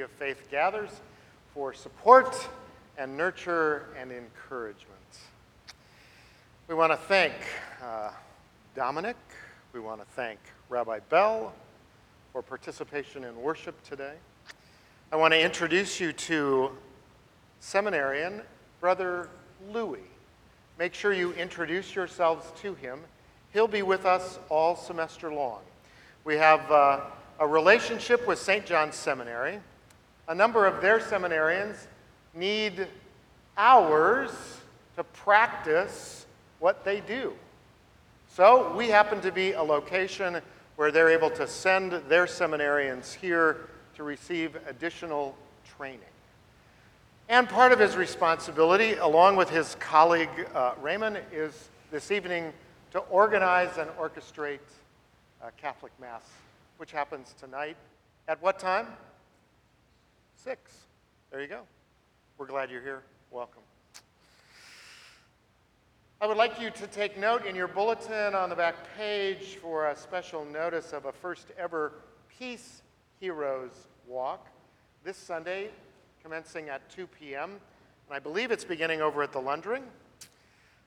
of faith gathers for support and nurture and encouragement. We want to thank uh, Dominic. We want to thank Rabbi Bell for participation in worship today. I want to introduce you to seminarian Brother Louis. Make sure you introduce yourselves to him. He'll be with us all semester long. We have uh, a relationship with St. John's Seminary. A number of their seminarians need hours to practice what they do. So we happen to be a location where they're able to send their seminarians here to receive additional training. And part of his responsibility, along with his colleague uh, Raymond, is this evening to organize and orchestrate uh, Catholic Mass, which happens tonight at what time? Six. There you go. We're glad you're here. Welcome. I would like you to take note in your bulletin on the back page for a special notice of a first ever Peace Heroes Walk this Sunday, commencing at 2 p.m. And I believe it's beginning over at the Lundring.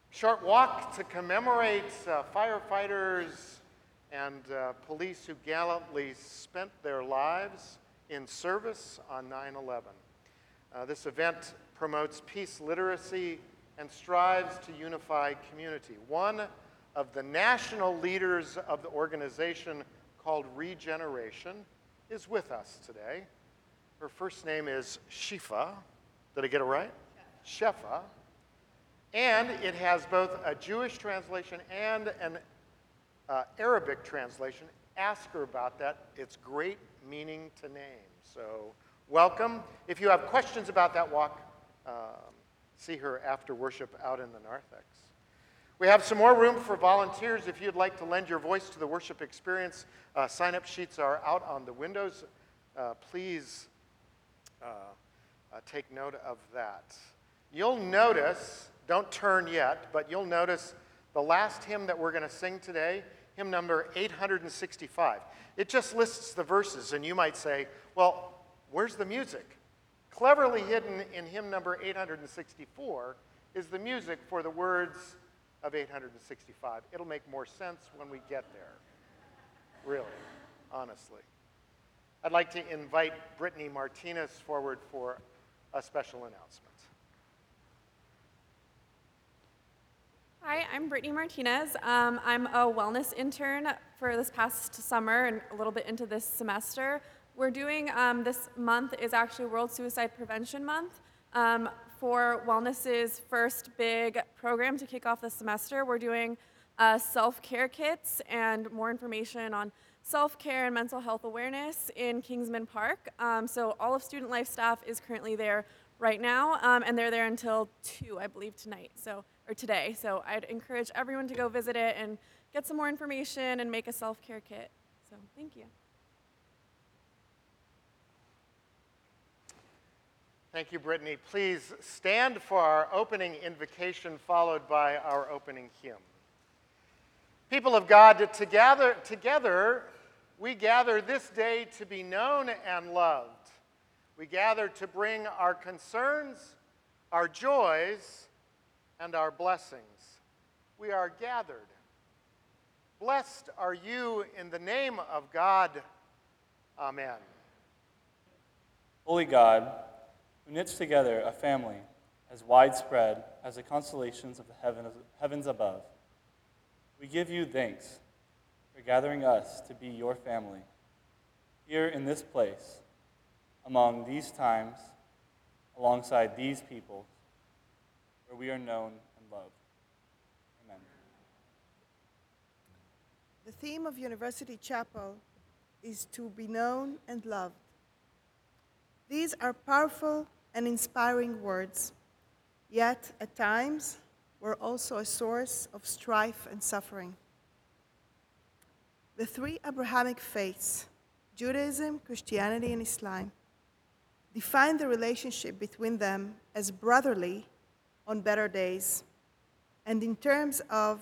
Short walk to commemorate uh, firefighters and uh, police who gallantly spent their lives in service on 9 11. Uh, this event promotes peace literacy and strives to unify community. One of the national leaders of the organization called Regeneration is with us today. Her first name is Shifa. Did I get it right? Shefa. And it has both a Jewish translation and an uh, Arabic translation. Ask her about that. It's great meaning to name. So, welcome. If you have questions about that walk, um, see her after worship out in the narthex. We have some more room for volunteers. If you'd like to lend your voice to the worship experience, uh, sign up sheets are out on the windows. Uh, please uh, uh, take note of that. You'll notice, don't turn yet, but you'll notice the last hymn that we're going to sing today, hymn number 865. It just lists the verses, and you might say, well, where's the music? Cleverly hidden in hymn number 864 is the music for the words of 865. It'll make more sense when we get there. Really, honestly. I'd like to invite Brittany Martinez forward for a special announcement. Hi, I'm Brittany Martinez. Um, I'm a wellness intern for this past summer and a little bit into this semester. We're doing um, this month is actually World Suicide Prevention Month. Um, for Wellness's first big program to kick off the semester, we're doing uh, self care kits and more information on self care and mental health awareness in Kingsman Park. Um, so, all of Student Life staff is currently there right now, um, and they're there until 2, I believe, tonight. So, or today. So, I'd encourage everyone to go visit it and get some more information and make a self care kit. So, thank you. Thank you, Brittany. Please stand for our opening invocation, followed by our opening hymn. People of God, together, together we gather this day to be known and loved. We gather to bring our concerns, our joys, and our blessings. We are gathered. Blessed are you in the name of God. Amen. Holy God, who knits together a family as widespread as the constellations of the heavens above. We give you thanks for gathering us to be your family here in this place, among these times, alongside these people, where we are known and loved. Amen. The theme of University Chapel is to be known and loved. These are powerful and inspiring words, yet at times were also a source of strife and suffering. The three Abrahamic faiths, Judaism, Christianity, and Islam, define the relationship between them as brotherly on better days, and in terms of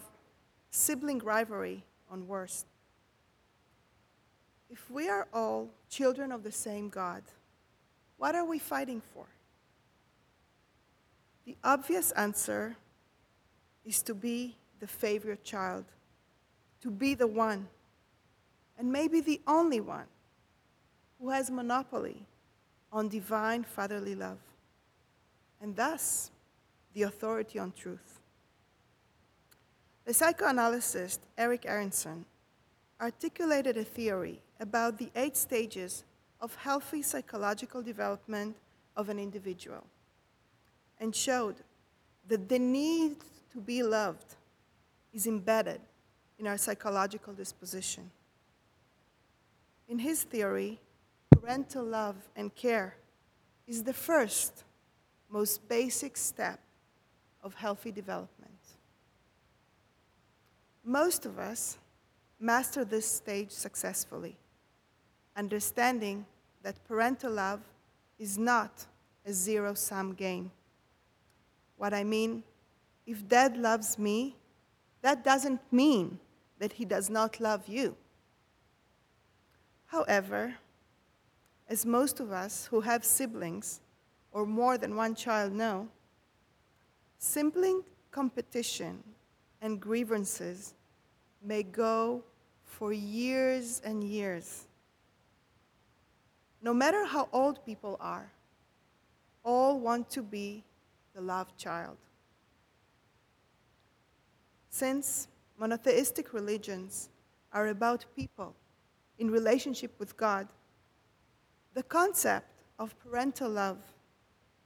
sibling rivalry on worse. If we are all children of the same God, What are we fighting for? The obvious answer is to be the favorite child, to be the one, and maybe the only one, who has monopoly on divine fatherly love, and thus the authority on truth. The psychoanalyst Erik Erikson articulated a theory about the eight stages of healthy psychological development of an individual and showed that the need to be loved is embedded in our psychological disposition. In his theory, parental love and care is the first, most basic step of healthy development. Most of us master this stage successfully, understanding that parental love is not a zero sum game. What I mean, if dad loves me, that doesn't mean that he does not love you. However, as most of us who have siblings or more than one child know, sibling competition and grievances may go for years and years. No matter how old people are, all want to be the loved child. Since monotheistic religions are about people in relationship with God, the concept of parental love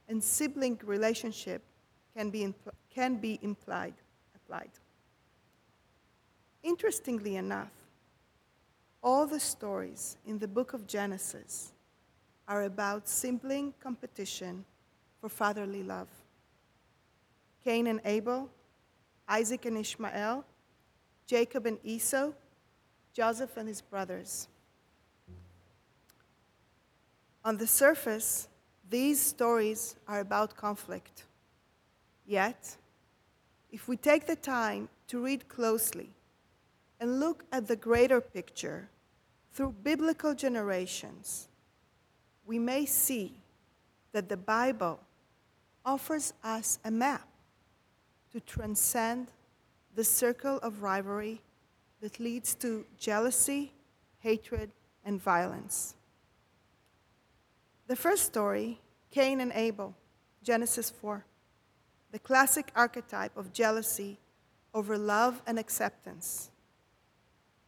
and sibling relationship can be, can be implied, applied. Interestingly enough, all the stories in the book of Genesis are about sibling competition for fatherly love. Cain and Abel, Isaac and Ishmael, Jacob and Esau, Joseph and his brothers. On the surface, these stories are about conflict. Yet, if we take the time to read closely and look at the greater picture through biblical generations, we may see that the Bible offers us a map to transcend the circle of rivalry that leads to jealousy, hatred, and violence. The first story, Cain and Abel, Genesis 4, the classic archetype of jealousy over love and acceptance.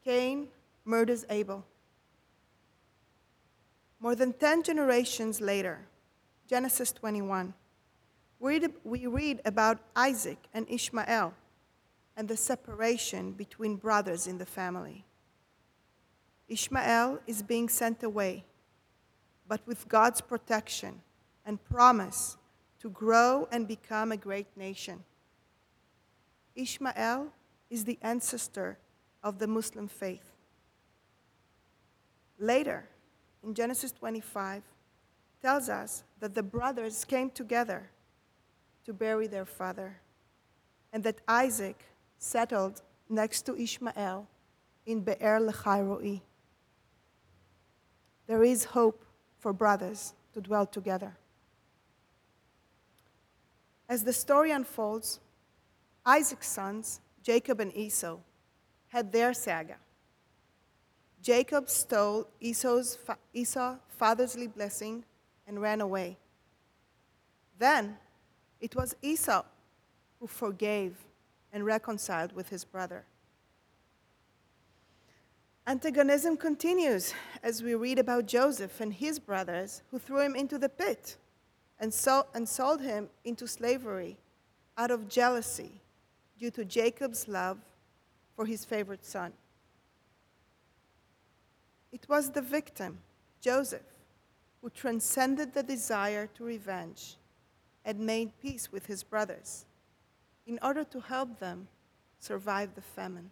Cain murders Abel. More than 10 generations later, Genesis 21, we read, about Isaac and Ishmael and the separation between brothers in the family. Ishmael is being sent away, but with God's protection and promise to grow and become a great nation. Ishmael is the ancestor of the Muslim faith. Later, in Genesis 25, tells us that the brothers came together to bury their father, and that Isaac settled next to Ishmael in Be'er Lechai There is hope for brothers to dwell together. As the story unfolds, Isaac's sons, Jacob and Esau, had their saga. Jacob stole Esau's fa- Esau fatherly blessing and ran away. Then it was Esau who forgave and reconciled with his brother. Antagonism continues as we read about Joseph and his brothers who threw him into the pit and, so, and sold him into slavery out of jealousy due to Jacob's love for his favorite son. It was the victim, Joseph, who transcended the desire to revenge and made peace with his brothers in order to help them survive the famine.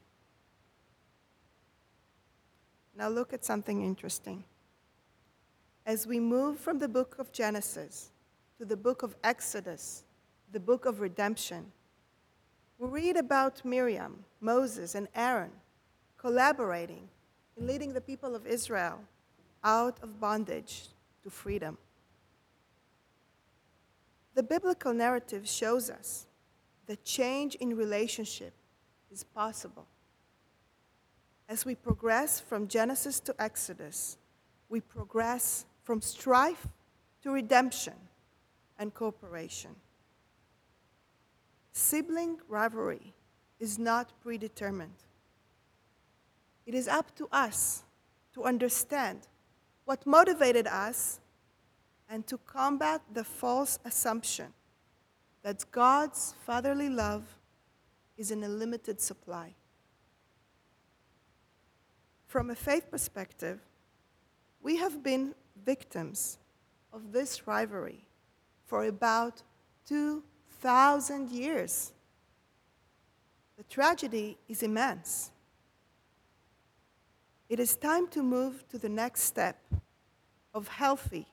Now, look at something interesting. As we move from the book of Genesis to the book of Exodus, the book of redemption, we read about Miriam, Moses, and Aaron collaborating in leading the people of Israel out of bondage to freedom. the biblical narrative shows us that change in relationship is possible. As we progress from Genesis to Exodus, we progress from strife to redemption and cooperation. Sibling rivalry is not predetermined. It is up to us to understand what motivated us and to combat the false assumption that God's fatherly love is in a limited supply. From a faith perspective, we have been victims of this rivalry for about 2,000 years. The tragedy is immense. It is time to move to the next step of healthy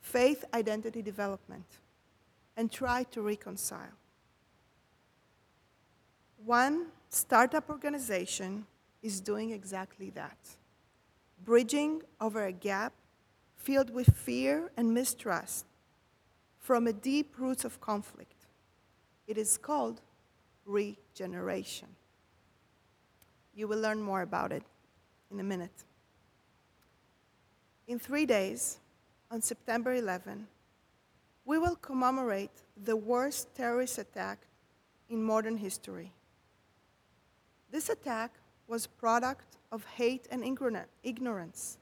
faith identity development and try to reconcile. One startup organization is doing exactly that, bridging over a gap filled with fear and mistrust from a deep roots of conflict. It is called regeneration. You will learn more about it in a minute. In three days, on September 11, we will commemorate the worst terrorist attack in modern history. This attack was product of hate and ignorance.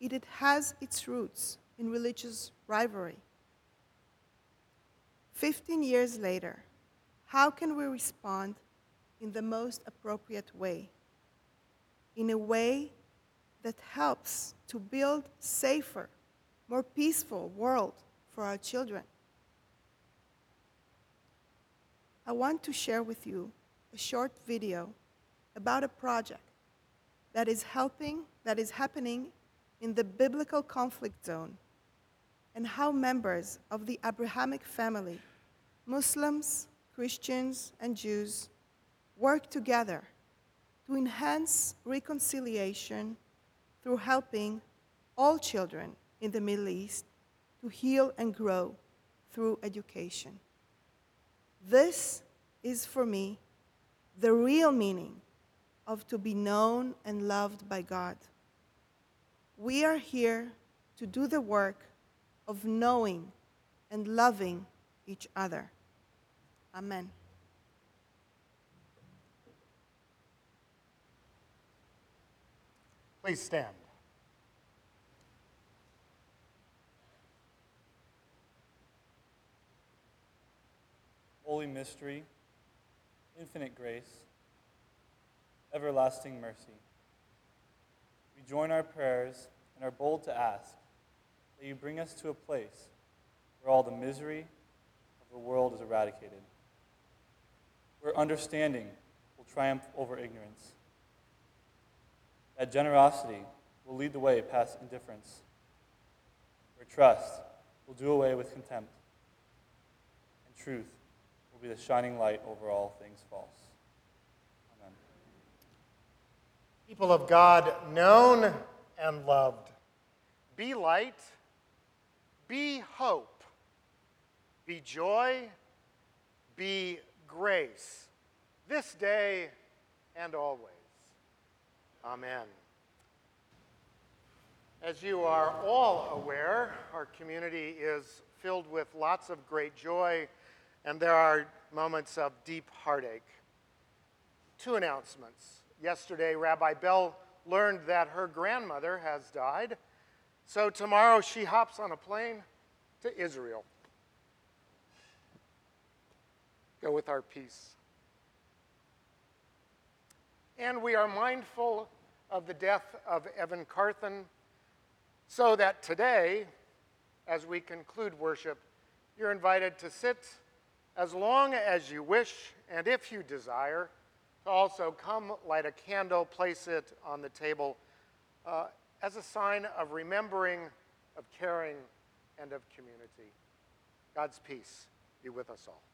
It has its roots in religious rivalry. 15 years later, how can we respond in the most appropriate way? In a way that helps to build safer, more peaceful world for our children. I want to share with you a short video about a project that is helping that is happening in the biblical conflict zone and how members of the Abrahamic family, Muslims, Christians, and Jews work together to enhance reconciliation through helping all children in the Middle East to heal and grow through education. This is for me the real meaning of to be known and loved by God. We are here to do the work of knowing and loving each other. Amen. Please stand. Holy mystery, infinite grace, everlasting mercy. We join our prayers and are bold to ask that you bring us to a place where all the misery of the world is eradicated, where understanding will triumph over ignorance, that generosity will lead the way past indifference, where trust will do away with contempt, and truth will be the shining light over all things false. Amen. People of God, known and loved, be light, be hope, be joy, be grace, this day and always. Amen. As you are all aware, our community is filled with lots of great joy, and there are moments of deep heartache. Two announcements. Yesterday, Rabbi Bell learned that her grandmother has died, so tomorrow she hops on a plane to Israel. Go with our peace. And we are mindful of the death of Evan Carthen, so that today, as we conclude worship, you're invited to sit as long as you wish, and if you desire, to also come light a candle, place it on the table uh, as a sign of remembering, of caring, and of community. God's peace be with us all.